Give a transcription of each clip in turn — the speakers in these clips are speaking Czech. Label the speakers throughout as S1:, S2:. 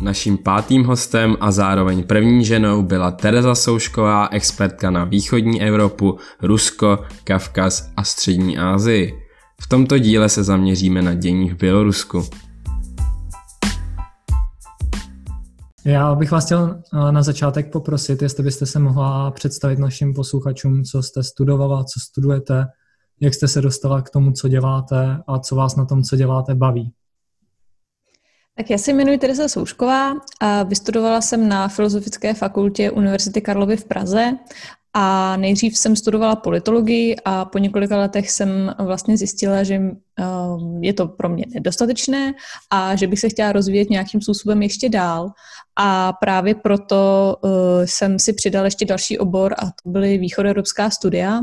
S1: Naším pátým hostem a zároveň první ženou byla Tereza Soušková, expertka na východní Evropu, Rusko, Kavkaz a střední Asii. V tomto díle se zaměříme na dění v Bělorusku.
S2: Já bych vás chtěl eh, na začátek poprosit, jestli byste se mohla představit našim posluchačům, co jste studovala, co studujete, jak jste se dostala k tomu, co děláte a co vás na tom, co děláte, baví.
S3: Tak já se jmenuji Teresa Soušková a vystudovala jsem na Filozofické fakultě Univerzity Karlovy v Praze a nejdřív jsem studovala politologii a po několika letech jsem vlastně zjistila, že um, je to pro mě nedostatečné a že bych se chtěla rozvíjet nějakým způsobem ještě dál. A právě proto uh, jsem si přidala ještě další obor a to byly východoevropská studia,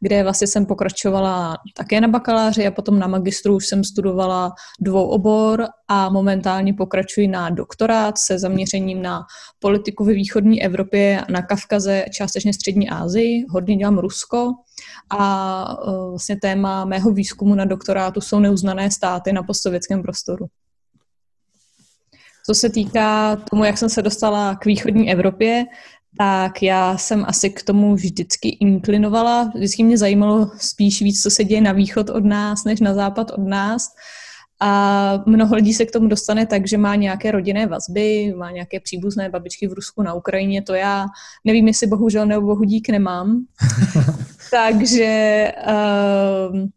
S3: kde vlastně jsem pokračovala také na bakaláři a potom na magistru už jsem studovala dvou obor a momentálně pokračuji na doktorát se zaměřením na politiku ve východní Evropě, na Kavkaze, částečně střední Asii, hodně dělám Rusko a e, vlastně téma mého výzkumu na doktorátu jsou neuznané státy na postsovětském prostoru. Co se týká tomu, jak jsem se dostala k východní Evropě, tak já jsem asi k tomu vždycky inklinovala. Vždycky mě zajímalo spíš víc, co se děje na východ od nás, než na západ od nás. A mnoho lidí se k tomu dostane tak, že má nějaké rodinné vazby, má nějaké příbuzné babičky v Rusku, na Ukrajině, to já nevím, jestli bohužel nebo bohu dík nemám. Takže uh,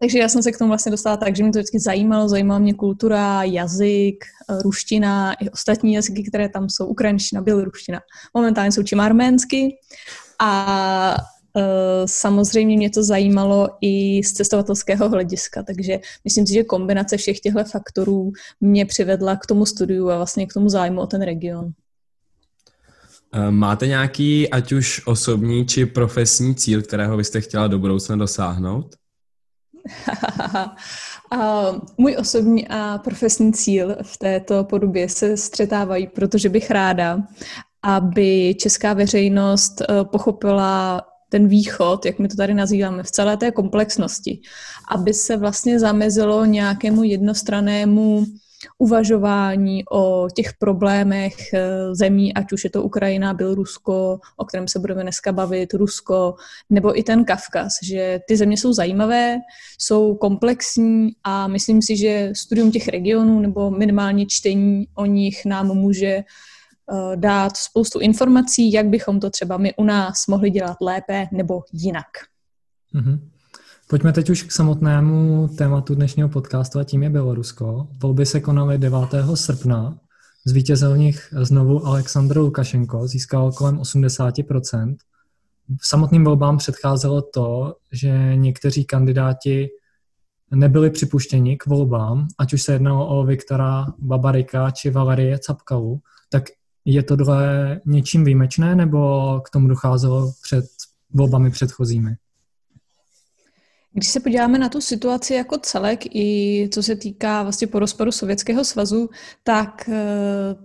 S3: takže já jsem se k tomu vlastně dostala tak, že mě to vždycky zajímalo, zajímala mě kultura, jazyk, eh, ruština i ostatní jazyky, které tam jsou, ukrajinština, běloruština. Momentálně jsou čím arménsky a uh, samozřejmě mě to zajímalo i z cestovatelského hlediska, takže myslím si, že kombinace všech těchto faktorů mě přivedla k tomu studiu a vlastně k tomu zájmu o ten region.
S1: Eh, máte nějaký, ať už osobní či profesní cíl, kterého byste chtěla do budoucna dosáhnout?
S3: a můj osobní a profesní cíl v této podobě se střetávají, protože bych ráda, aby česká veřejnost eh, pochopila ten východ, jak my to tady nazýváme, v celé té komplexnosti, aby se vlastně zamezilo nějakému jednostranému uvažování o těch problémech eh, zemí, ať už je to Ukrajina, Bělorusko, o kterém se budeme dneska bavit, Rusko, nebo i ten Kavkaz, že ty země jsou zajímavé, jsou komplexní a myslím si, že studium těch regionů nebo minimálně čtení o nich nám může eh, dát spoustu informací, jak bychom to třeba my u nás mohli dělat lépe nebo jinak. Mm-hmm.
S2: Pojďme teď už k samotnému tématu dnešního podcastu a tím je Bělorusko. Volby se konaly 9. srpna. Zvítězil v nich znovu Aleksandr Lukašenko, získal kolem 80%. V samotným volbám předcházelo to, že někteří kandidáti nebyli připuštěni k volbám, ať už se jednalo o Viktora Babarika či Valerie Capkalu, tak je tohle něčím výjimečné, nebo k tomu docházelo před volbami předchozími?
S3: Když se podíváme na tu situaci jako celek, i co se týká vlastně po rozpadu Sovětského svazu, tak eh,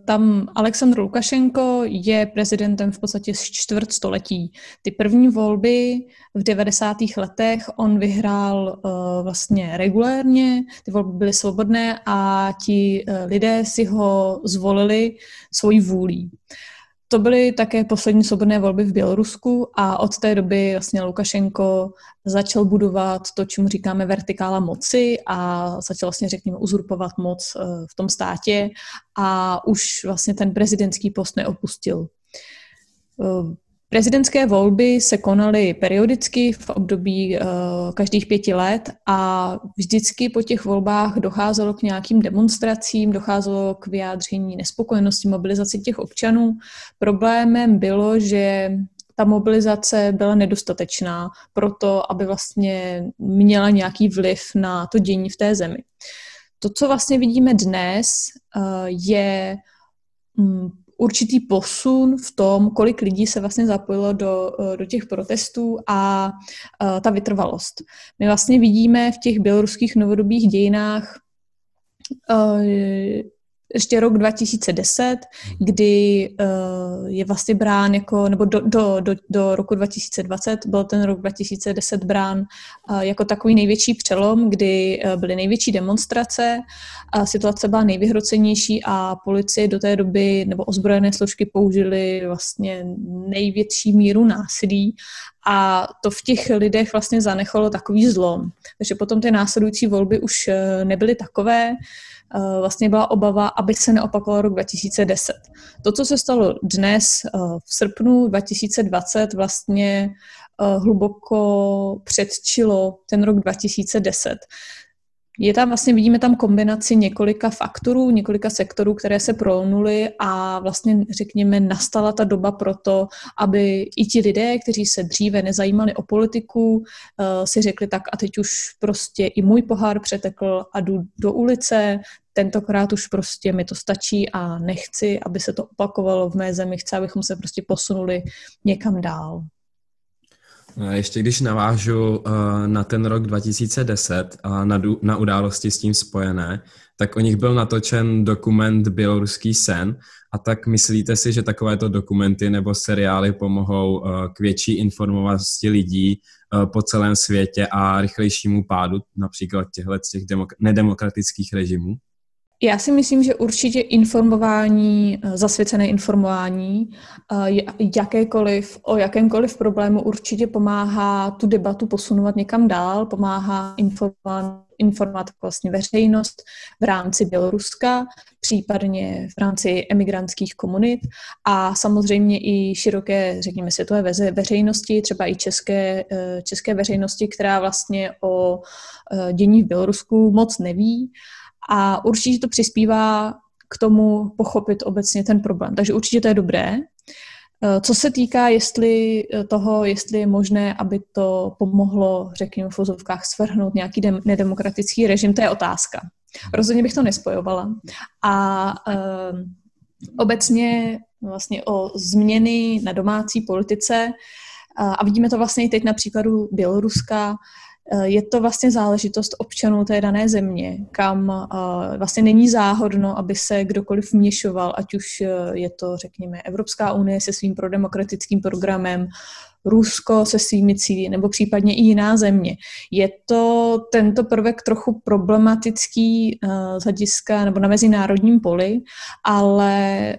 S3: tam Aleksandr Lukašenko je prezidentem v podstatě z čtvrt století. Ty první volby v 90. letech on vyhrál uh, vlastně regulérně, ty volby byly svobodné a ti uh, lidé si ho zvolili svojí vůlí. To byly také poslední svobodné volby v Bělorusku a od té doby vlastně Lukašenko začal budovat to, čemu říkáme vertikála moci a začal vlastně, řekněme, uzurpovat moc eh, v tom státě a už vlastně ten prezidentský post neopustil. Eh, Prezidentské volby se konaly periodicky v období uh, každých pěti let a vždycky po těch volbách docházelo k nějakým demonstracím, docházelo k vyjádření nespokojenosti, mobilizaci těch občanů. Problémem bylo, že ta mobilizace byla nedostatečná pro to, aby vlastně měla nějaký vliv na to dění v té zemi. To, co vlastně vidíme dnes, uh, je um, určitý posun v tom, kolik lidí se vlastně zapojilo do, eh, do těch protestů a uh, ta vytrvalost. My vlastně vidíme v těch běloruských novodobých dějinách uh, ještě rok 2010, kdy uh, je vlastně brán jako, nebo do, do, do, do roku 2020 byl ten rok 2010 brán uh, jako takový největší přelom, kdy uh, byly největší demonstrace, a situace byla nejvyhrocenější a policie do té doby, nebo ozbrojené složky použily vlastně největší míru násilí a to v těch lidech vlastně zanechalo takový zlom. Takže potom ty následující volby už nebyly takové, vlastně byla obava, aby se neopakoval rok 2010. To, co se stalo dnes eh, v srpnu 2020, vlastně eh, hluboko předčilo ten rok 2010. Je tam vlastně, vidíme tam kombinaci několika faktorů, několika sektorů, které se prolnuly a vlastně, řekněme, nastala ta doba pro to, aby i ti lidé, kteří se dříve nezajímali o politiku, si řekli tak a teď už prostě i můj pohár přetekl a jdu do ulice, tentokrát už prostě mi to stačí a nechci, aby se to opakovalo v mé zemi, chci, abychom se prostě posunuli někam dál.
S1: Ještě když navážu uh, na ten rok 2010 a na, na události s tím spojené, tak o nich byl natočen dokument Běloruský sen a tak myslíte si, že takovéto dokumenty nebo seriály pomohou uh, k větší informovanosti lidí uh, po celém světě a rychlejšímu pádu například těchto těch demok- nedemokratických režimů?
S3: Já si myslím, že určitě informování, eh, zasvěcené informování, eh, jakékoliv, o jakémkoliv problému určitě pomáhá tu debatu posunovat někam dál, pomáhá informovat, informovat vlastně veřejnost v rámci Běloruska, případně v rámci emigrantských komunit a samozřejmě i široké, řekněme, světové veřejnosti, třeba i české, eh, české veřejnosti, která vlastně o dění v Bělorusku moc neví a určitě to přispívá k tomu pochopit obecně ten problém. Takže určitě to je dobré. Eh, co se týká jestli eh, toho, jestli je možné, aby to pomohlo, řekněme v fuzovkách, svrhnout nějaký dem- nedemokratický režim, to je otázka. Rozhodně bych to nespojovala. A uh, obecně vlastně o změny na domácí politice, uh, a vidíme to vlastně i teď na příkladu Běloruska, je to vlastně záležitost občanů té dané země, kam eh, vlastně není záhodno, aby se kdokoliv vměšoval, ať už eh, je to, řekněme, Evropská unie se svým prodemokratickým programem, Rusko se svými cíly, nebo případně i jiná země. Je to tento prvek trochu problematický z hlediska nebo na mezinárodním poli, ale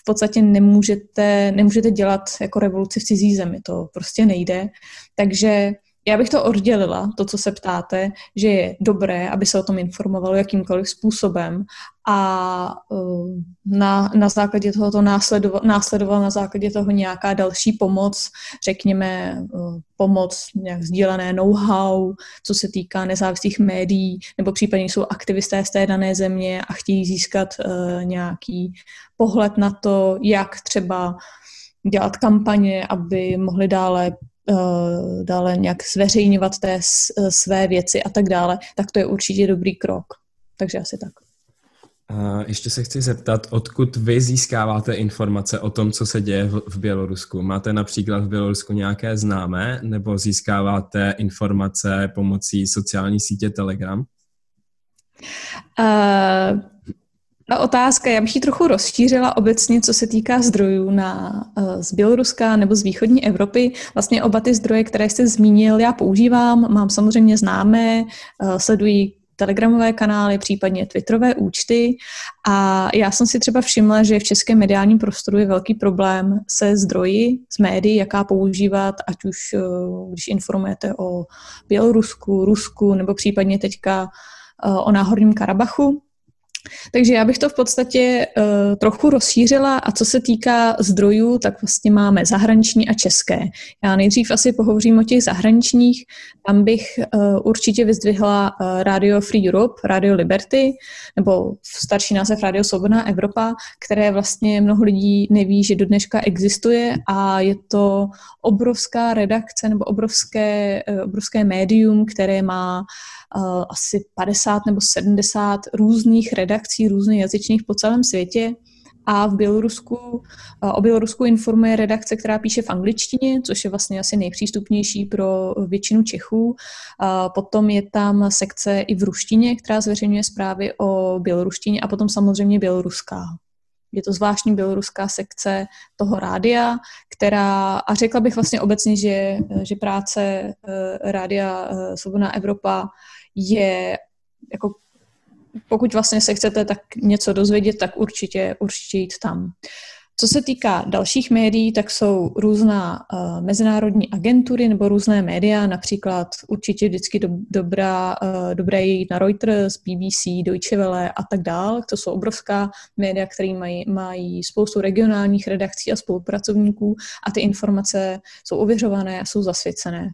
S3: v podstatě nemůžete, nemůžete dělat jako revoluci v cizí zemi, to prostě nejde. Takže já bych to oddělila, to, co se ptáte, že je dobré, aby se o tom informovalo jakýmkoliv způsobem a uh, na, na základě tohoto následoval, následoval na základě toho nějaká další pomoc, řekněme uh, pomoc nějak sdílené know-how, co se týká nezávislých médií, nebo případně jsou aktivisté z té dané země a chtějí získat uh, nějaký pohled na to, jak třeba dělat kampaně, aby mohli dále Eh, dále nějak zveřejňovat té eh, své věci a tak dále, tak to je určitě dobrý krok. Takže asi tak.
S1: A ještě se chci zeptat, odkud vy získáváte informace o tom, co se děje v, v Bělorusku? Máte například v Bělorusku nějaké známé, nebo získáváte informace pomocí sociální sítě Telegram?
S3: Uh, ta otázka, já bych ji trochu rozšířila obecně, co se týká zdrojů na, eh, z Běloruska nebo z východní Evropy. Vlastně oba ty zdroje, které jste zmínil, já používám, mám samozřejmě známé, eh, sledují telegramové kanály, případně twitterové účty. A já jsem si třeba všimla, že v českém mediálním prostoru je velký problém se zdroji z médií, jaká používat, ať už eh, když informujete o Bělorusku, Rusku nebo případně teďka o Náhorním Karabachu. Takže já bych to v podstatě uh, trochu rozšířila a co se týká zdrojů, tak vlastně máme zahraniční a české. Já nejdřív asi pohovořím o těch zahraničních. Tam bych uh, určitě vyzdvihla uh, Radio Free Europe, Radio Liberty, nebo starší název Radio Svobodná Evropa, které vlastně mnoho lidí neví, že do dneška existuje a je to obrovská redakce nebo obrovské, uh, obrovské médium, které má uh, asi 50 nebo 70 různých redakcí, různých jazyčných po celém světě a v Bělorusku, o Bělorusku informuje redakce, která píše v angličtině, což je vlastně asi nejpřístupnější pro většinu Čechů. Potom je tam sekce i v ruštině, která zveřejňuje zprávy o běloruštině a potom samozřejmě běloruská. Je to zvláštní běloruská sekce toho rádia, která, a řekla bych vlastně obecně, že, že práce eh, rádia eh, Svobodná Evropa je jako pokud vlastně se chcete tak něco dozvědět, tak určitě, určitě jít tam. Co se týká dalších médií, tak jsou různá uh, mezinárodní agentury nebo různé média, například určitě vždycky do, dobrá, uh, dobré je jít na Reuters, BBC, Deutsche Welle a tak dále. To jsou obrovská média, které mají, mají spoustu regionálních redakcí a spolupracovníků a ty informace jsou ověřované a jsou zasvěcené.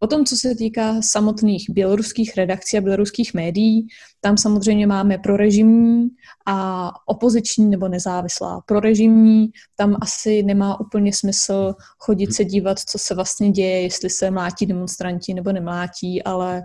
S3: O tom, co se týká samotných běloruských redakcí a běloruských médií, tam samozřejmě máme prorežimní a opoziční nebo nezávislá. Prorežimní tam asi nemá úplně smysl chodit se dívat, co se vlastně děje, jestli se mlátí demonstranti nebo nemlátí, ale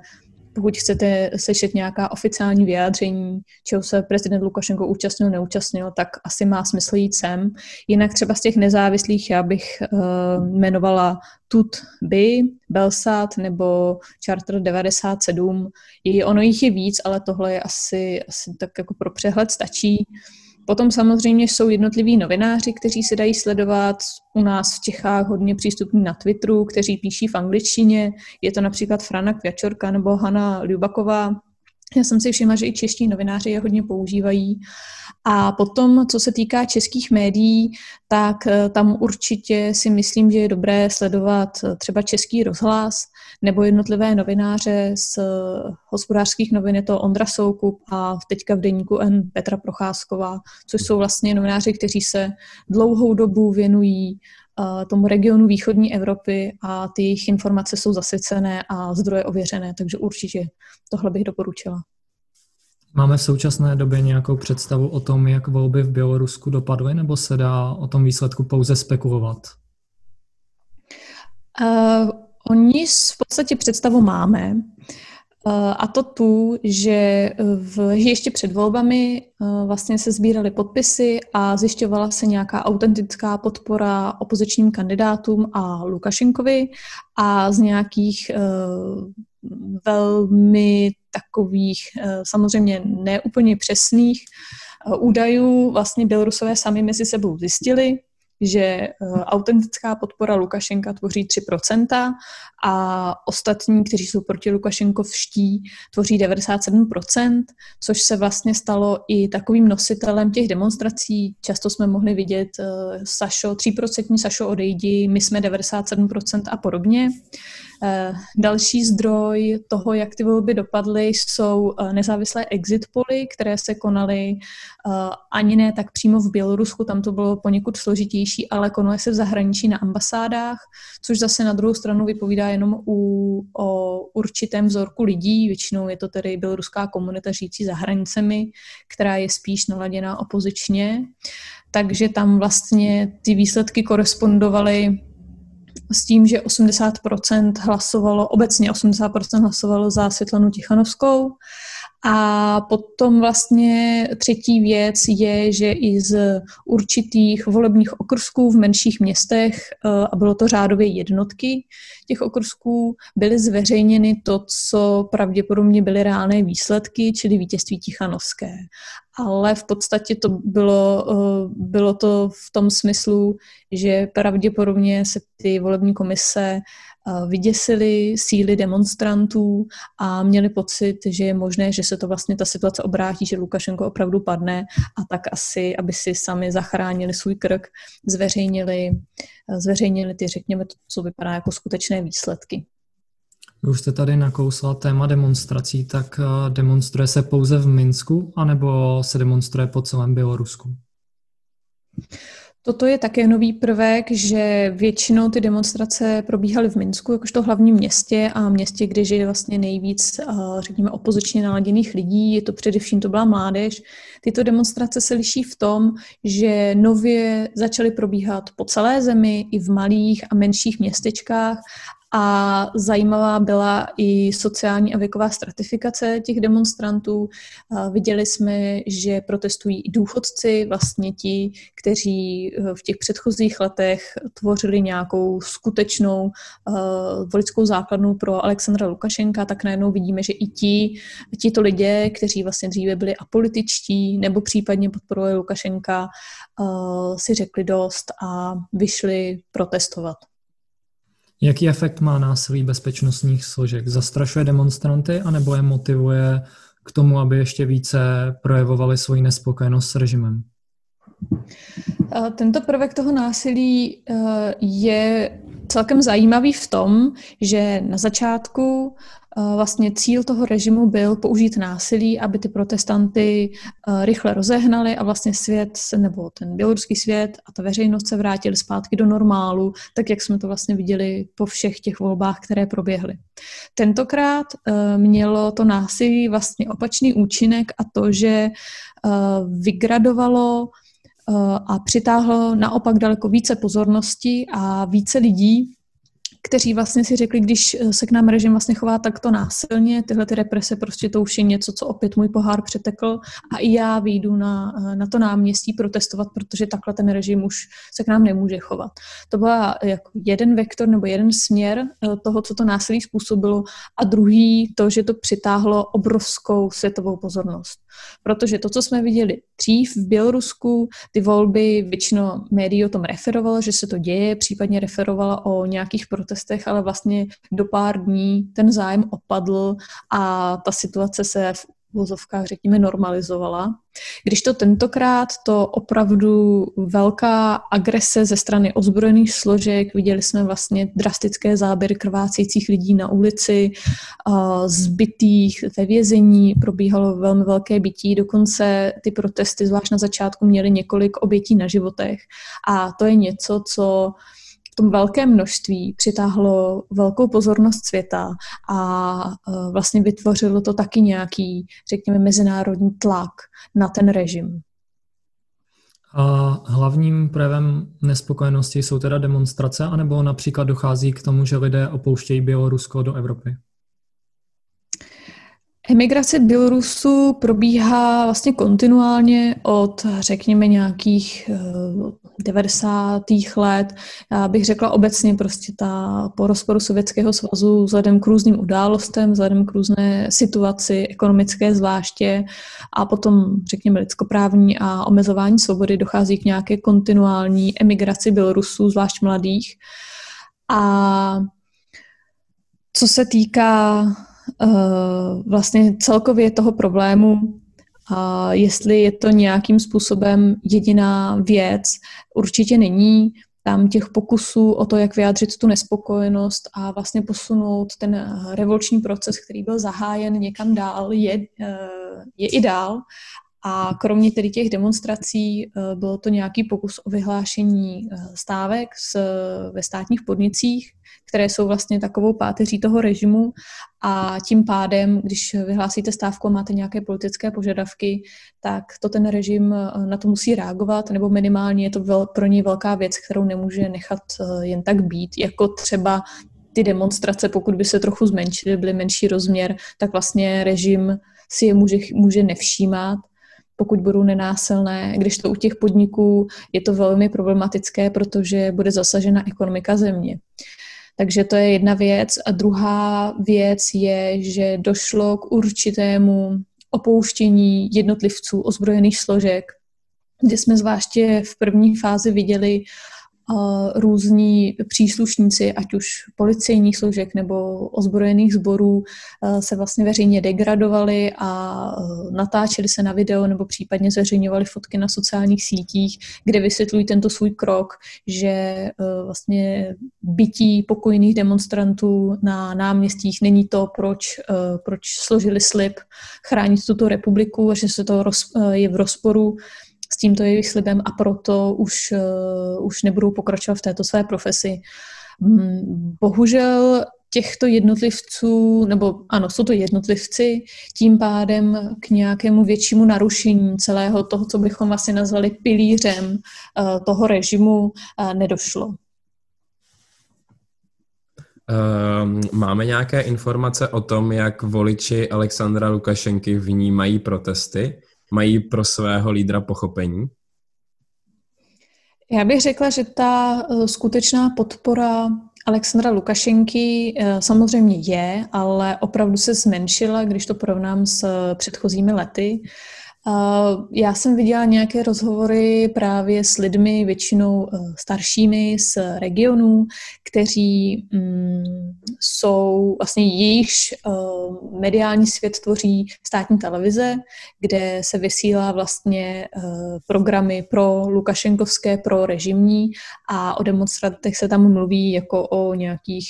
S3: pokud chcete slyšet nějaká oficiální vyjádření, čeho se prezident Lukašenko účastnil, neúčastnil, tak asi má smysl jít sem. Jinak třeba z těch nezávislých já bych uh, jmenovala Tut By, Belsat nebo Charter 97. Je, ono jich je víc, ale tohle je asi, asi tak jako pro přehled stačí. Potom samozřejmě jsou jednotliví novináři, kteří se dají sledovat u nás v Čechách hodně přístupní na Twitteru, kteří píší v angličtině. Je to například Frana Kvěčorka nebo Hanna Lubaková. Já jsem si všimla, že i čeští novináři je hodně používají. A potom, co se týká českých médií, tak eh, tam určitě si myslím, že je dobré sledovat eh, třeba český rozhlas nebo jednotlivé novináře z eh, hospodářských novin, je to Ondra Soukup a teďka v deníku N Petra Procházková, což jsou vlastně novináři, kteří se dlouhou dobu věnují tomu regionu východní Evropy a ty jejich informace jsou zasvěcené a zdroje ověřené, takže určitě tohle bych doporučila.
S2: Máme v současné době nějakou představu o tom, jak volby v Bělorusku dopadly, nebo se dá o tom výsledku pouze spekulovat?
S3: Uh, oni v podstatě představu máme. Uh, a to tu, že, v, že ještě před volbami uh, vlastně se sbíraly podpisy a zjišťovala se nějaká autentická podpora opozičním kandidátům a Lukašenkovi a z nějakých velmi takových eh, samozřejmě neúplně přesných eh, údajů vlastně Bělorusové sami mezi sebou zjistili, že eh, autentická podpora Lukašenka tvoří 3% a ostatní, kteří jsou proti Lukašenkovští, tvoří 97%, což se vlastně stalo i takovým nositelem těch demonstrací. Často jsme mohli vidět Sašo, 3% Sašo odejdi, my jsme 97% a podobně. Eh, další zdroj toho, jak ty volby dopadly, jsou eh, nezávislé exit poly, které se konaly eh, ani ne tak přímo v Bělorusku, tam to bylo poněkud složitější, ale konaly se v zahraničí na ambasádách, což zase na druhou stranu vypovídá jenom u, o určitém vzorku lidí, většinou je to tedy běloruská komunita žijící za hranicemi, která je spíš naladěná opozičně, takže tam vlastně ty výsledky korespondovaly s tím, že 80% hlasovalo, obecně 80% hlasovalo za Světlanu Tichanovskou. A potom vlastně třetí věc je, že i z určitých volebních okrsků v menších městech, eh, a bylo to řádově jednotky těch okrsků, byly zveřejněny to, co pravděpodobně byly reálné výsledky, čili vítězství Tichanovské. Ale v podstatě to bylo, eh, bylo to v tom smyslu, že pravděpodobně se ty volební komise vyděsili síly demonstrantů a měli pocit, že je možné, že se to vlastně ta situace obrátí, že Lukašenko opravdu padne a tak asi, aby si sami zachránili svůj krk, zveřejnili, eh, zveřejnili ty, řekněme, to, co vypadá jako skutečné výsledky.
S2: Vy už jste tady nakousla téma demonstrací, tak eh, demonstruje se pouze v Minsku, anebo se demonstruje po celém Bělorusku?
S3: Toto je také nový prvek, že většinou ty demonstrace probíhaly v Minsku, jakožto hlavním městě a městě, kde žije vlastně nejvíc, eh, řekněme, opozičně naladěných lidí. Je to především, to byla mládež. Tyto demonstrace se liší v tom, že nově začaly probíhat po celé zemi i v malých a menších městečkách A zajímavá byla i sociální a věková stratifikace těch demonstrantů. Viděli jsme, že protestují i důchodci, vlastně ti, kteří v těch předchozích letech tvořili nějakou skutečnou voličskou základnu pro Alexandra Lukašenka, tak najednou vidíme, že i ti, tito lidé, kteří vlastně dříve byli apolitičtí nebo případně podporovali Lukašenka, si řekli dost a vyšli protestovat.
S2: Jaký efekt má násilí bezpečnostních složek? Zastrašuje demonstranty anebo je motivuje k tomu, aby ještě více projevovali svoji nespokojenost s režimem?
S3: Tento prvek toho násilí je celkem zajímavý v tom, že na začátku vlastně cíl toho režimu byl použít násilí, aby ty protestanty rychle rozehnali a vlastně svět, nebo ten běloruský svět a ta veřejnost se vrátili zpátky do normálu, tak jak jsme to vlastně viděli po všech těch volbách, které proběhly. Tentokrát mělo to násilí vlastně opačný účinek a to, že vygradovalo a přitáhlo naopak daleko více pozornosti a více lidí kteří vlastně si řekli, když eh, se k nám režim vlastně chová takto násilně, tyhle ty represe prostě to už je něco, co opět můj pohár přetekl a i já vyjdu na, eh, na to náměstí protestovat, protože takhle ten režim už se k nám nemůže chovat. To byla jako jeden vektor nebo jeden směr eh, toho, co to násilí způsobilo a druhý to, že to přitáhlo obrovskou světovou pozornost. Protože to, co jsme viděli dřív v Bělorusku, ty volby, většinou médií o tom referovalo, že se to děje, případně referovala o nějakých protestech, ale vlastně do pár dní ten zájem opadl a ta situace se v vozovkách, řekněme, normalizovala. Když to tentokrát, to opravdu velká agrese ze strany ozbrojených složek, viděli jsme vlastně drastické záběry krvácících lidí na ulici, zbytých ve vězení, probíhalo velmi velké bytí, dokonce ty protesty, zvlášť na začátku, měly několik obětí na životech. A to je něco, co v tom velkém množství přitáhlo velkou pozornost světa a e, vlastně vytvořilo to taky nějaký, řekněme, mezinárodní tlak na ten režim.
S2: A hlavním projevem nespokojenosti jsou teda demonstrace, anebo například dochází k tomu, že lidé opouštějí Bělorusko do Evropy?
S3: Emigrace Bělorusu probíhá vlastně kontinuálně od, řekněme, nějakých 90. Eh, let. Já bych řekla obecně prostě ta po rozporu Sovětského svazu vzhledem k různým událostem, vzhledem k různé situaci ekonomické zvláště a potom, řekněme, lidskoprávní a omezování svobody dochází k nějaké kontinuální emigraci Bělorusů, zvlášť mladých. A co se týká uh, vlastně celkově toho problému, a jestli je to nějakým způsobem jediná věc, určitě není. Tam těch pokusů o to, jak vyjádřit tu nespokojenost a vlastně posunout ten revoluční proces, který byl zahájen někam dál, je, eh, je i dál. A kromě tedy těch demonstrací eh, bylo to nějaký pokus o vyhlášení stávek s, ve státních podnicích, které jsou vlastně takovou páteří toho režimu. A tím pádem, když vyhlásíte stávku a máte nějaké politické požadavky, tak to ten režim eh, na to musí reagovat, nebo minimálně je to vel, pro něj velká věc, kterou nemůže nechat eh, jen tak být, jako třeba ty demonstrace, pokud by se trochu zmenšily, byly menší rozměr, tak vlastně režim si je může, může nevšímat, pokud budou nenásilné, když to u těch podniků je to velmi problematické, protože bude zasažena ekonomika země. Takže to je jedna věc. A druhá věc je, že došlo k určitému opouštění jednotlivců ozbrojených složek, kde jsme zvláště v první fázi viděli různí příslušníci, ať už policejních složek nebo ozbrojených sborů, se vlastně veřejně degradovali a natáčeli se na video nebo případně zveřejňovali fotky na sociálních sítích, kde vysvětlují tento svůj krok, že vlastně bytí pokojných demonstrantů na náměstích není to, proč, proč složili slib chránit tuto republiku že se to je v rozporu s tímto jejich slibem a proto už, uh, už nebudou pokračovat v této své profesi. Um, bohužel těchto jednotlivců, nebo ano, jsou to jednotlivci, tím pádem k nějakému většímu narušení celého toho, co bychom vlastně nazvali pilířem uh, toho režimu, uh, nedošlo.
S1: Um, máme nějaké informace o tom, jak voliči Alexandra Lukašenky vnímají protesty? Mají pro svého lídra pochopení?
S3: Já bych řekla, že ta eh, skutečná podpora Alexandra Lukašenky eh, samozřejmě je, ale opravdu se zmenšila, když to porovnám s předchozími lety. Já jsem viděla nějaké rozhovory právě s lidmi, většinou eh, staršími z regionů, kteří mm, jsou, vlastně jejichž eh, mediální svět tvoří státní televize, kde se vysílá vlastně eh, programy pro Lukašenkovské, pro režimní a o demonstrantech se tam mluví jako o nějakých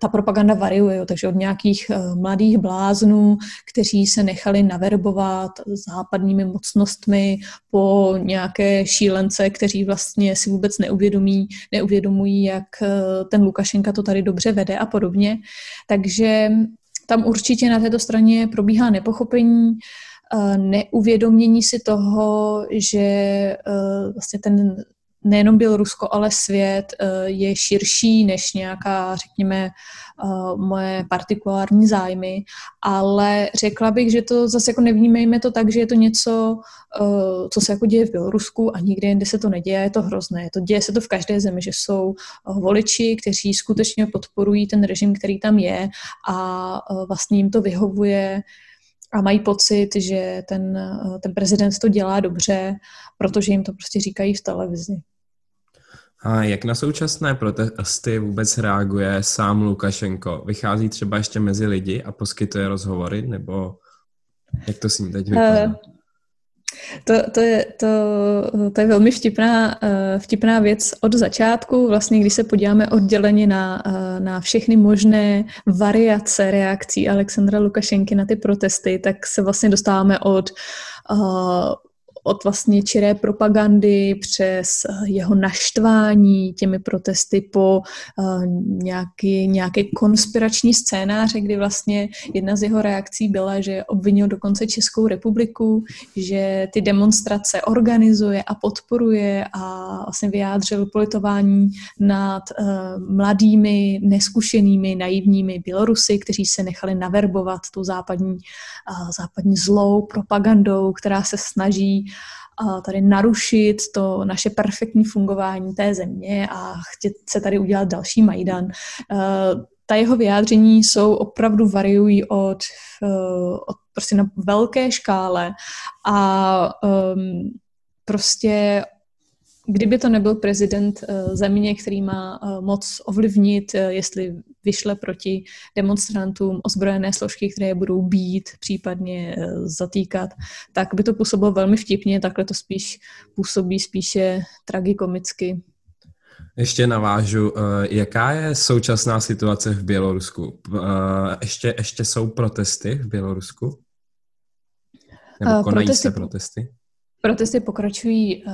S3: ta propaganda variuje, jo, takže od nějakých uh, mladých bláznů, kteří se nechali naverbovat západními mocnostmi po nějaké šílence, kteří vlastně si vůbec neuvědomí, neuvědomují, jak uh, ten Lukašenka to tady dobře vede a podobně. Takže tam určitě na této straně probíhá nepochopení, uh, neuvědomění si toho, že vlastně ten nejenom Bělorusko, ale svět eh, je širší než nějaká, řekněme, eh, moje partikulární zájmy, ale řekla bych, že to zase jako nevnímejme to tak, že je to něco, eh, co se jako děje v Bělorusku a nikde jinde se to neděje, je to hrozné. To děje se to v každé zemi, že jsou voliči, kteří skutečně podporují ten režim, který tam je a vlastně jim to vyhovuje a mají pocit, že ten, ten prezident to dělá dobře, protože jim to prostě říkají v televizi.
S1: A jak na současné protesty vůbec reaguje sám Lukašenko? Vychází třeba ještě mezi lidi a poskytuje rozhovory, nebo jak to s ním teď vypadá? Uh,
S3: to, to, je, to, to je velmi vtipná, uh, vtipná věc od začátku. Vlastně, když se podíváme odděleně na, uh, na všechny možné variace reakcí Alexandra Lukašenky na ty protesty, tak se vlastně dostáváme od od vlastně čiré propagandy přes eh, jeho naštvání těmi protesty po uh, nějaký, nějaké konspirační scénáře, kdy vlastně jedna z jeho reakcí byla, že obvinil dokonce Českou republiku, že ty demonstrace organizuje a podporuje a vlastně vyjádřil politování nad uh, mladými, neskušenými, naivními Bělorusy, kteří se nechali naverbovat tou západní, západní zlou propagandou, která se snaží tady narušit to naše perfektní fungování té země a chtět se tady udělat další Majdan. Eh, ta jeho vyjádření jsou opravdu variují od, eh, od prostě na velké škále a um, prostě kdyby to nebyl prezident uh, země, který má uh, moc ovlivnit, uh, jestli vyšle proti demonstrantům ozbrojené složky, které je budou být, případně zatýkat, tak by to působilo velmi vtipně, takhle to spíš působí spíše tragikomicky.
S1: Ještě navážu, jaká je současná situace v Bělorusku? Ještě, ještě jsou protesty v Bělorusku? Nebo konají protesty, se protesty?
S3: Protesty pokračují uh,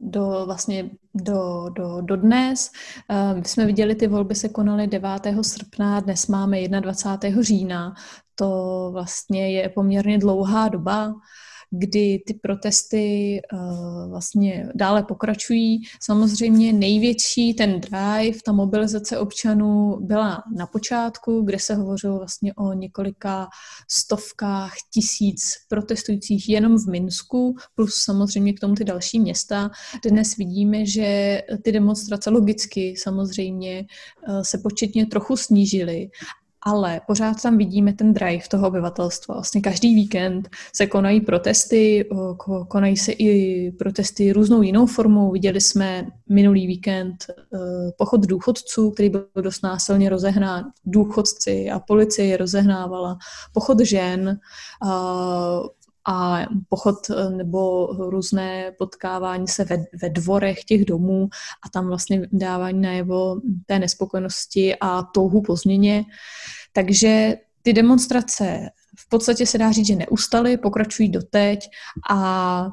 S3: do vlastně do, do, do dnes. Uh, my jsme viděli, ty volby se konaly 9. srpna, dnes máme 21. října. To vlastně je poměrně dlouhá doba kdy ty protesty uh, vlastně dále pokračují. Samozřejmě největší ten drive, ta mobilizace občanů byla na počátku, kde se hovořilo vlastně o několika stovkách tisíc protestujících jenom v Minsku, plus samozřejmě k tomu ty další města. Dnes vidíme, že ty demonstrace logicky samozřejmě uh, se početně trochu snížily ale pořád tam vidíme ten drive toho obyvatelstva. Vlastně každý víkend se konají protesty, konají se i protesty různou jinou formou. Viděli jsme minulý víkend e, pochod důchodců, který byl dost násilně rozehnán. Důchodci a policie je rozehnávala. Pochod žen, a pochod e, nebo různé potkávání se ve, ve dvorech těch domů a tam vlastně dávání najevo té nespokojenosti a touhu po změně. Takže ty demonstrace v podstatě se dá říct, že neustaly, pokračují doteď a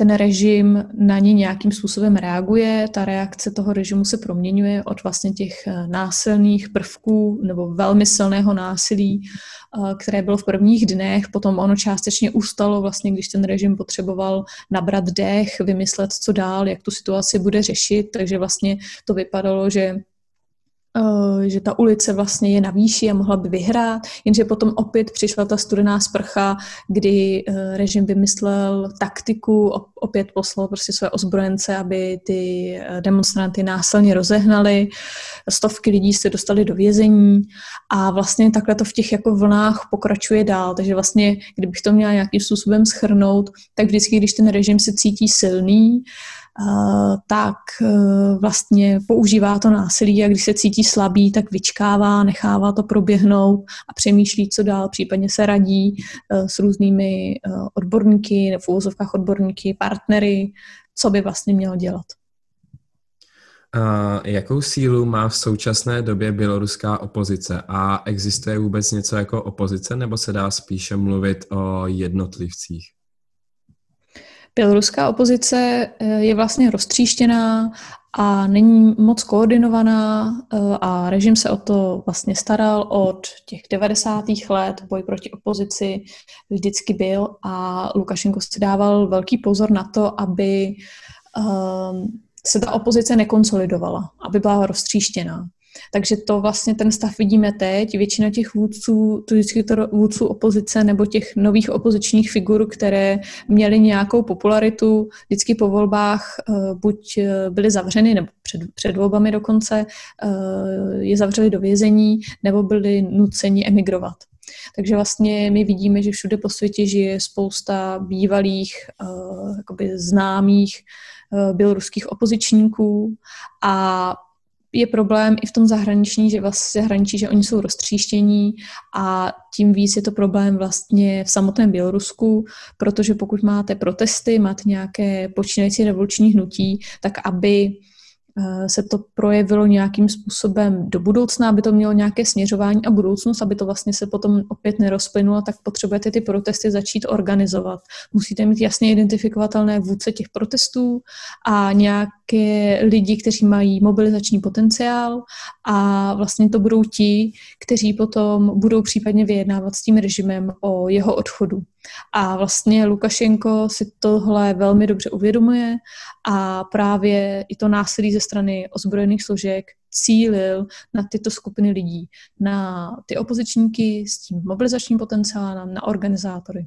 S3: ten režim na ně nějakým způsobem reaguje, ta reakce toho režimu se proměňuje od vlastně těch eh, násilných prvků nebo velmi silného násilí, eh, které bylo v prvních dnech, potom ono částečně ustalo vlastně, když ten režim potřeboval nabrat dech, vymyslet, co dál, jak tu situaci bude řešit, takže vlastně to vypadalo, že že ta ulice vlastně je na výši a mohla by vyhrát, jenže potom opět přišla ta studená sprcha, kdy eh, režim vymyslel taktiku, opět poslal prostě své ozbrojence, aby ty eh, demonstranty násilně rozehnali, stovky lidí se dostali do vězení a vlastně takhle to v těch jako vlnách pokračuje dál, takže vlastně, kdybych to měla nějakým způsobem schrnout, tak vždycky, když ten režim se cítí silný, tak e, vlastně používá to násilí a když se cítí slabý, tak vyčkává, nechává to proběhnout a přemýšlí, co dál, případně se radí e, s různými e, odborníky, v úvozovkách odborníky, partnery, co by vlastně měl dělat.
S1: A jakou sílu má v současné době běloruská opozice a existuje vůbec něco jako opozice nebo se dá spíše mluvit o jednotlivcích?
S3: Běloruská opozice eh, je vlastně roztříštěná a není moc koordinovaná eh, a režim se o to vlastně staral od těch 90. let. Boj proti opozici vždycky byl a Lukašenko si dával velký pozor na to, aby ehm, se ta opozice nekonsolidovala, aby byla roztříštěná. Takže to vlastně ten stav vidíme teď. Většina těch vůdců, to vždycky to vůdců opozice nebo těch nových opozičních figur, které měly nějakou popularitu, vždycky po volbách uh, buď eh, byly zavřeny, nebo před, před volbami dokonce uh, je zavřeli do vězení, nebo byli nuceni emigrovat. Takže vlastně my vidíme, že všude po světě žije spousta bývalých, uh, známých uh, běloruských opozičníků a je problém i v tom zahraniční, že vlastně zahraničí, že oni jsou roztříštění a tím víc je to problém vlastně v samotném Bělorusku, protože pokud máte protesty, máte nějaké počínající revoluční hnutí, tak aby se to projevilo nějakým způsobem do budoucna, aby to mělo nějaké směřování a budoucnost, aby to vlastně se potom opět nerozplynulo, tak potřebujete ty protesty začít organizovat. Musíte mít jasně identifikovatelné vůdce těch protestů a nějaké lidi, kteří mají mobilizační potenciál a vlastně to budou ti, kteří potom budou případně vyjednávat s tím režimem o jeho odchodu. A vlastně Lukašenko si tohle velmi dobře uvědomuje a právě i to násilí ze strany ozbrojených složek cílil na tyto skupiny lidí, na ty opozičníky s tím mobilizačním potenciálem, na organizátory.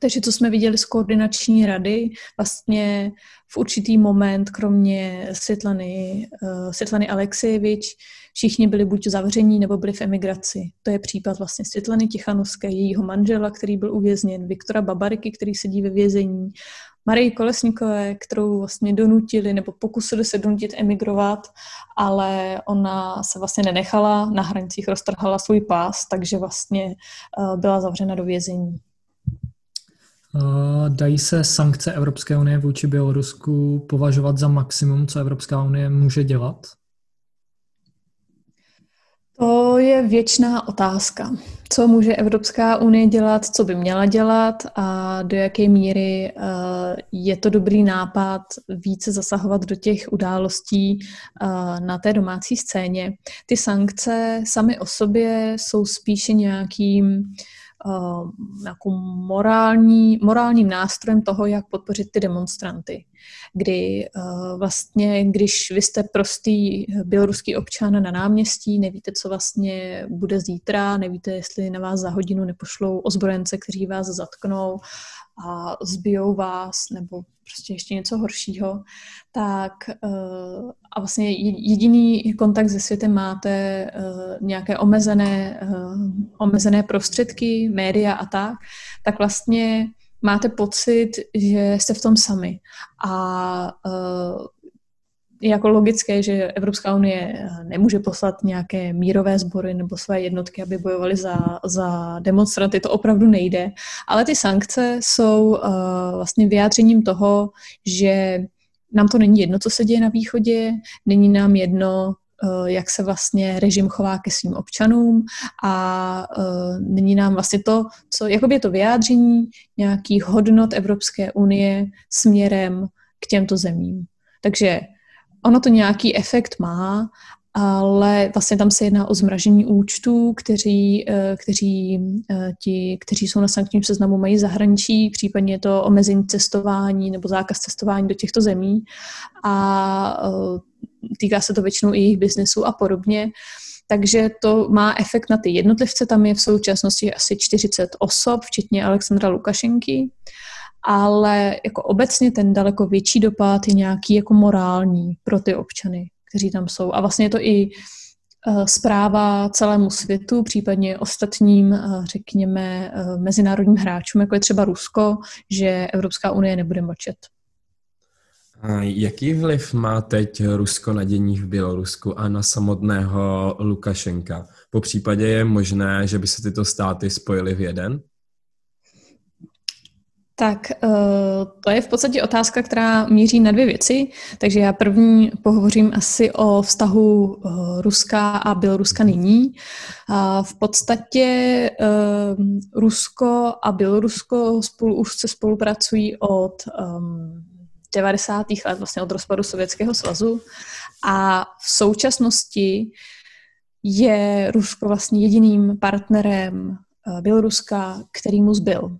S3: Takže co jsme viděli z koordinační rady, vlastně v určitý moment, kromě Světlany, uh, Světlany Alexejevič, všichni byli buď zavření, nebo byli v emigraci. To je případ vlastně Světlany Tichanovské, jejího manžela, který byl uvězněn, Viktora Babariky, který sedí ve vězení, Marii Kolesníkové, kterou vlastně donutili nebo pokusili se donutit emigrovat, ale ona se vlastně nenechala, na hranicích roztrhala svůj pás, takže vlastně uh, byla zavřena do vězení.
S2: Dají se sankce Evropské unie vůči Bělorusku považovat za maximum, co Evropská unie může dělat?
S3: To je věčná otázka. Co může Evropská unie dělat, co by měla dělat a do jaké míry uh, je to dobrý nápad více zasahovat do těch událostí uh, na té domácí scéně. Ty sankce samy o sobě jsou spíše nějakým jako morální, morálním nástrojem toho, jak podpořit ty demonstranty. Kdy uh, vlastně, když vy jste prostý běloruský občan na náměstí, nevíte, co vlastně bude zítra, nevíte, jestli na vás za hodinu nepošlou ozbrojence, kteří vás zatknou a zbijou vás, nebo prostě ještě něco horšího, tak uh, a vlastně jediný kontakt se světem máte uh, nějaké omezené, uh, omezené prostředky, média a tak, tak vlastně máte pocit, že jste v tom sami. A uh, jako logické, že Evropská unie nemůže poslat nějaké mírové sbory nebo své jednotky, aby bojovali za, za demonstranty, to opravdu nejde. Ale ty sankce jsou uh, vlastně vyjádřením toho, že nám to není jedno, co se děje na východě, není nám jedno, uh, jak se vlastně režim chová ke svým občanům a není nám vlastně to, co, jakoby je to vyjádření nějakých hodnot Evropské unie směrem k těmto zemím. Takže ono to nějaký efekt má, ale vlastně tam se jedná o zmražení účtů, kteří, eh, kteří, eh, ti, kteří jsou na sankčním seznamu, mají zahraničí, případně je to omezení cestování nebo zákaz cestování do těchto zemí. A eh, týká se to většinou i jejich biznesu a podobně. Takže to má efekt na ty jednotlivce. Tam je v současnosti asi 40 osob, včetně Alexandra Lukašenky. Ale jako obecně ten daleko větší dopad je nějaký jako morální pro ty občany, kteří tam jsou. A vlastně je to i Eh, zpráva celému světu, případně ostatním, eh, řekněme, eh, mezinárodním hráčům, jako je třeba Rusko, že Evropská unie nebude mlčet.
S1: A jaký vliv má teď Rusko na dění v Bělorusku a na samotného Lukašenka? Po případě je možné, že by se tyto státy spojily v jeden?
S3: Tak eh, to je v podstatě otázka, která míří na dvě věci. Takže já první pohovořím asi o vztahu eh, Ruska a Běloruska nyní. V podstatě eh, Rusko a Bělorusko spolu už se spolupracují od 90. let, vlastně od rozpadu Sovětského svazu. A v současnosti je Rusko vlastně jediným partnerem Běloruska, který mu zbyl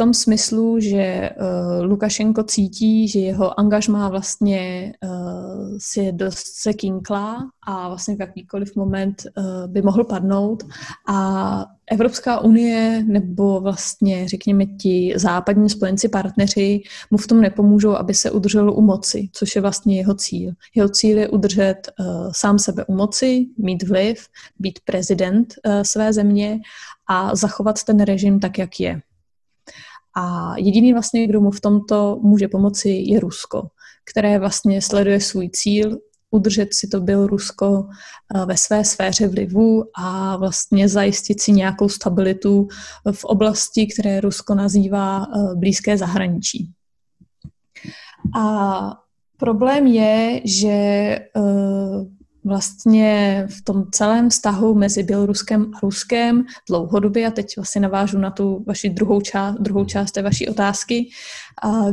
S3: tom smyslu, že uh, Lukašenko cítí, že jeho angažmá vlastně uh, si dost se kinklá a vlastně v jakýkoliv moment uh, by mohl padnout a Evropská unie nebo vlastně řekněme ti západní spojenci partneři mu v tom nepomůžou, aby se udržel u moci, což je vlastně jeho cíl. Jeho cíl je udržet uh, sám sebe u moci, mít vliv, být prezident uh, své země a zachovat ten režim tak, jak je. A jediný vlastně, kdo mu v tomto může pomoci, je Rusko, které vlastně sleduje svůj cíl udržet si to byl Rusko eh, ve své sféře vlivu a vlastně zajistit si nějakou stabilitu v oblasti, které Rusko nazývá eh, blízké zahraničí. A problém je, že eh, vlastně v tom celém vztahu mezi Běloruskem a Ruskem dlouhodobě, a teď vlastně navážu na tu vaši druhou část, druhou část té vaší otázky,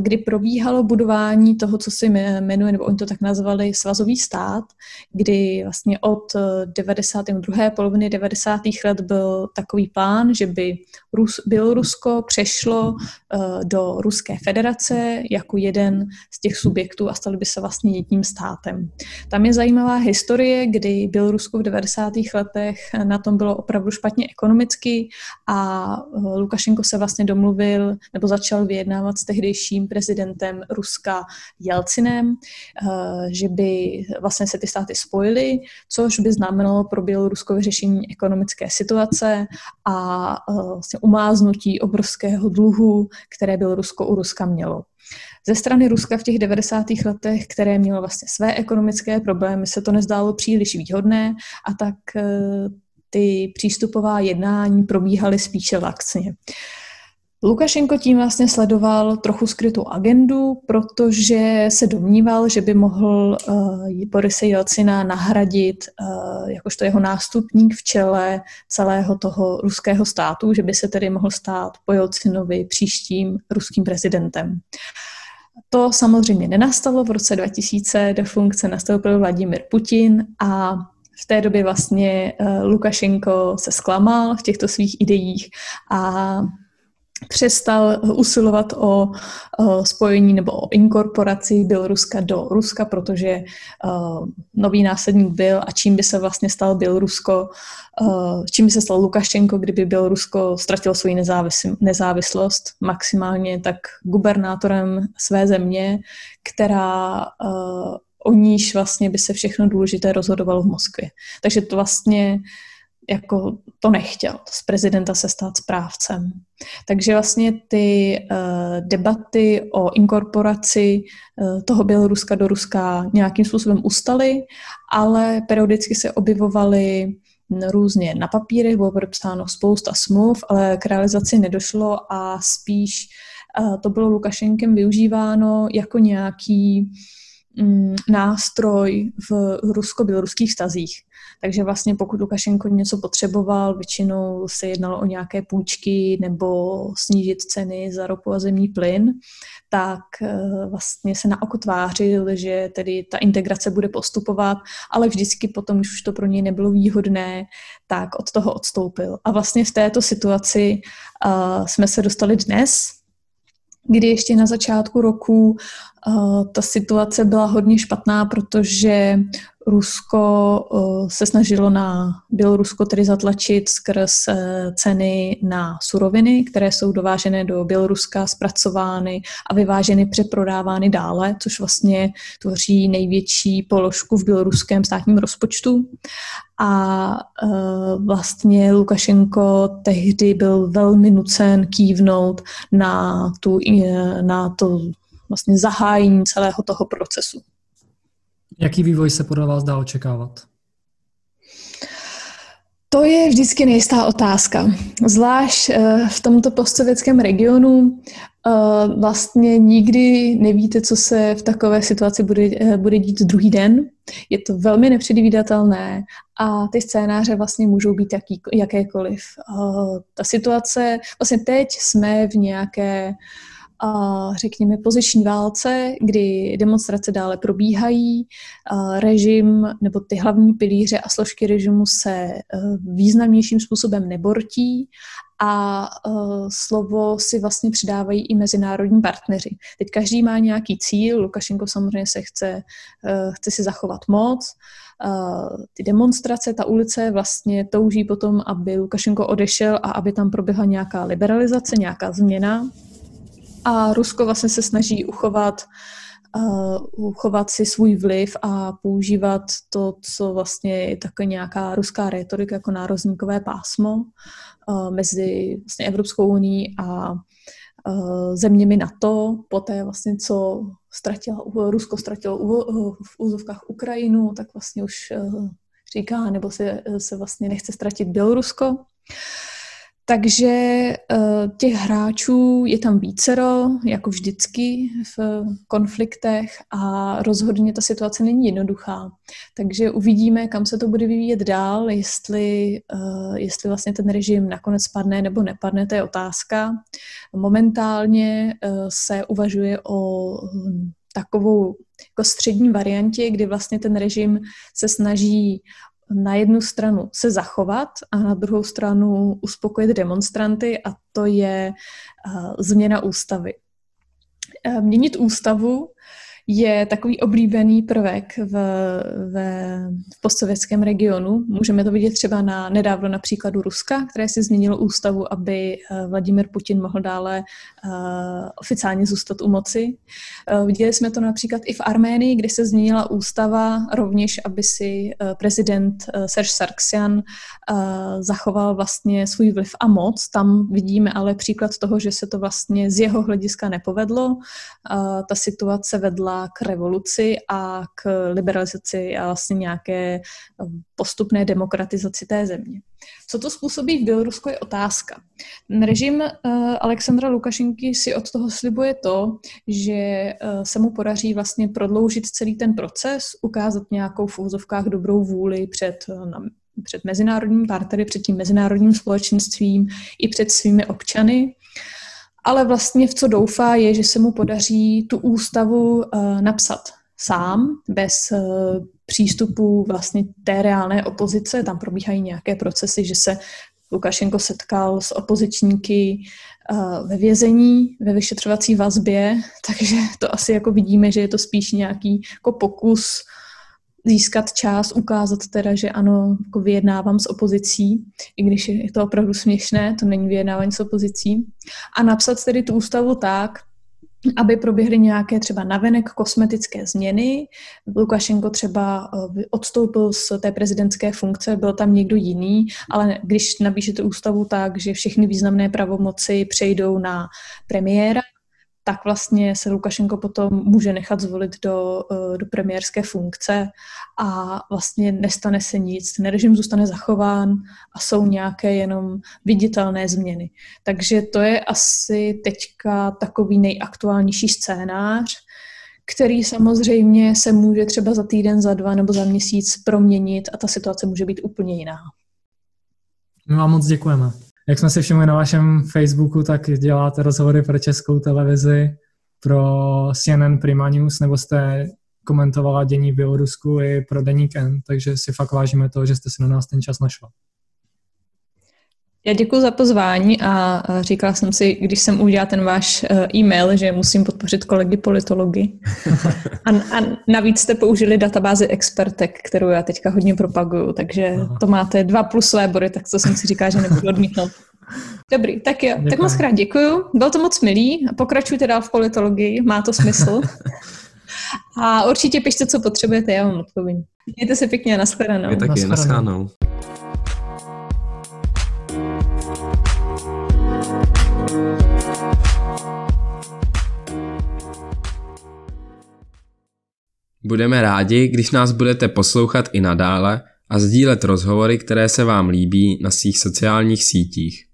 S3: kdy probíhalo budování toho, co se jmenuje, nebo oni to tak nazvali, svazový stát, kdy vlastně od 92. Eh, poloviny 90. let byl takový plán, že by Rus, Bělorusko přešlo uh, do Ruské federace jako jeden z těch subjektů a stali by se vlastně jedním státem. Tam je zajímavá historie, kdy Bělorusko v 90. letech na tom bylo opravdu špatně ekonomicky a Lukašenko se vlastně domluvil nebo začal vyjednávat s tehdy tehdejším prezidentem Ruska Jelcinem, eh, že by vlastně se ty státy spojily, což by znamenalo pro Bělorusko vyřešení ekonomické situace a eh, vlastně umáznutí obrovského dluhu, které Bělorusko u Ruska mělo. Ze strany Ruska v těch 90. letech, které mělo vlastně své ekonomické problémy, se to nezdálo příliš výhodné a tak eh, ty přístupová jednání probíhaly spíše laxně. Lukašenko tím vlastně sledoval trochu skrytou agendu, protože se domníval, že by mohl uh, Borise Jelcina nahradit uh, jakožto jeho nástupník v čele celého toho ruského státu, že by se tedy mohl stát po Jelcinovi příštím ruským prezidentem. To samozřejmě nenastalo. V roce 2000 do funkce nastoupil Vladimir Putin a v té době vlastně uh, Lukašenko se zklamal v těchto svých ideích a přestal usilovat o, spojení nebo o inkorporaci Běloruska do Ruska, protože uh, nový následník byl a čím by se vlastně stal Bělorusko, uh, čím by se stal Lukašenko, kdyby Bělorusko ztratilo svoji nezávis- nezávislost maximálně, tak gubernátorem své země, která uh, o níž vlastně by se všechno důležité rozhodovalo v Moskvě. Takže to vlastně jako to nechtěl, z prezidenta se stát správcem. Takže vlastně ty uh, debaty o inkorporaci uh, toho Běloruska do Ruska nějakým způsobem ustaly, ale periodicky se objevovaly různě na papírech, bylo podepsáno spousta smluv, ale k realizaci nedošlo a spíš uh, to bylo Lukašenkem využíváno jako nějaký um, nástroj v rusko-běloruských vztazích. Takže vlastně pokud Lukašenko něco potřeboval, většinou se jednalo o nějaké půjčky nebo snížit ceny za ropu a zemní plyn, tak eh, vlastně se na oko tvářil, že tedy ta integrace bude postupovat, ale vždycky potom, když už to pro něj nebylo výhodné, tak od toho odstoupil. A vlastně v této situaci uh, jsme se dostali dnes, kdy ještě na začátku roku uh, ta situace byla hodně špatná, protože Rusko uh, se snažilo na Bělorusko tedy zatlačit skrz uh, ceny na suroviny, které jsou dovážené do Běloruska, zpracovány a vyváženy, přeprodávány dále, což vlastně tvoří největší položku v běloruském státním rozpočtu. A uh, vlastně Lukašenko tehdy byl velmi nucen kývnout na, tu, na to vlastně zahájení celého toho procesu.
S2: Jaký vývoj se podle vás dá očekávat?
S3: To je vždycky nejistá otázka. Zvlášť uh, v tomto postsovětském regionu uh, vlastně nikdy nevíte, co se v takové situaci bude, uh, bude dít druhý den. Je to velmi nepředvídatelné a ty scénáře vlastně můžou být jaký, jakékoliv. Ta situace, vlastně teď jsme v nějaké řekněme, poziční válce, kdy demonstrace dále probíhají, režim nebo ty hlavní pilíře a složky režimu se e, významnějším způsobem nebortí a uh, slovo si vlastně přidávají i mezinárodní partneři. Teď každý má nějaký cíl, Lukašenko samozřejmě se chce, uh, chce si zachovat moc, ty demonstrace, ta ulice vlastně touží potom, aby Lukašenko odešel a aby tam proběhla nějaká liberalizace, nějaká změna. A Rusko vlastně se snaží uchovat uh, uchovat si svůj vliv a používat to, co vlastně je také nějaká ruská retorika jako národníkové pásmo uh, mezi vlastně Evropskou unii a uh, zeměmi NATO, poté vlastně, co ztratila, Rusko ztratilo v úzovkách Ukrajinu, tak vlastně už říká, nebo se, se vlastně nechce ztratit Bělorusko. Takže uh, těch hráčů je tam vícero, jako vždycky v konfliktech a rozhodně ta situace není jednoduchá. Takže uvidíme, kam se to bude vyvíjet dál, jestli, uh, jestli vlastně ten režim nakonec spadne nebo nepadne, to je otázka. Momentálně uh, se uvažuje o hm, takovou jako střední variantě, kdy vlastně ten režim se snaží na jednu stranu se zachovat a na druhou stranu uspokojit demonstranty a to je uh, změna ústavy. Uh, měnit ústavu je takový oblíbený prvek v, v, v postsovětském regionu. Můžeme to vidět třeba na nedávno na příkladu Ruska, které si změnilo ústavu, aby eh, Vladimir Putin mohl dále uh, oficiálně zůstat u moci. Uh, viděli jsme to například i v Arménii, kde se změnila ústava rovněž, aby si uh, prezident uh, Serge Sargsyan uh, zachoval vlastně svůj vliv a moc. Tam vidíme ale příklad toho, že se to vlastně z jeho hlediska nepovedlo. Uh, ta situace vedla k revoluci a k liberalizaci a vlastně nějaké um, postupné demokratizaci té země. Co to způsobí v Bělorusku je otázka. Ten režim uh, Alexandra Lukašenky si od toho slibuje to, že uh, se mu podaří vlastně prodloužit celý ten proces, ukázat nějakou v úzovkách dobrou vůli před uh, před mezinárodními partnery, před tím mezinárodním společenstvím i před svými občany ale vlastně v co doufá je, že se mu podaří tu ústavu uh, napsat sám, bez uh, přístupu vlastně té reálné opozice. Tam probíhají nějaké procesy, že se Lukašenko setkal s opozičníky uh, ve vězení, ve vyšetřovací vazbě, takže to asi jako vidíme, že je to spíš nějaký jako pokus získat čas, ukázat teda, že ano, jako vyjednávám s opozicí, i když je to opravdu směšné, to není vyjednávání s opozicí, a napsat tedy tu ústavu tak, aby proběhly nějaké třeba navenek kosmetické změny. Lukašenko třeba eh, odstoupil z té prezidentské funkce, byl tam někdo jiný, ale když nabížete ústavu tak, že všechny významné pravomoci přejdou na premiéra, tak vlastně se Lukašenko potom může nechat zvolit do, eh, do premiérské funkce a vlastně nestane se nic. Ten režim zůstane zachován a jsou nějaké jenom viditelné změny. Takže to je asi teďka takový nejaktuálnější scénář, který samozřejmě se může třeba za týden, za dva nebo za měsíc proměnit a ta situace může být úplně jiná.
S2: My vám moc děkujeme. Jak jsme si všimli na vašem Facebooku, tak děláte rozhovory pro českou televizi, pro CNN Prima News, nebo jste komentovala dění v Bělorusku i pro Deník N, takže si fakt vážíme toho, že jste si na nás ten čas našla.
S3: Já děkuji za pozvání a říkala jsem si, když jsem udělala ten váš e, e-mail, že musím podpořit kolegy politology. A, a navíc jste použili databázi Expertek, kterou já teďka hodně propaguju, takže to máte dva plusové body, tak to jsem si říká, že nebudu odmítnout. Dobrý, tak jo, Děkuji. tak moc krát děkuju. Bylo to moc milý. Pokračujte dál v politologii, má to smysl. A určitě pište, co potřebujete, já vám odpovím. Mějte se pěkně a nashledanou.
S1: Vy taky, nashledanou. Budeme rádi, když nás budete poslouchat i nadále a sdílet rozhovory, které se vám líbí na svých sociálních sítích.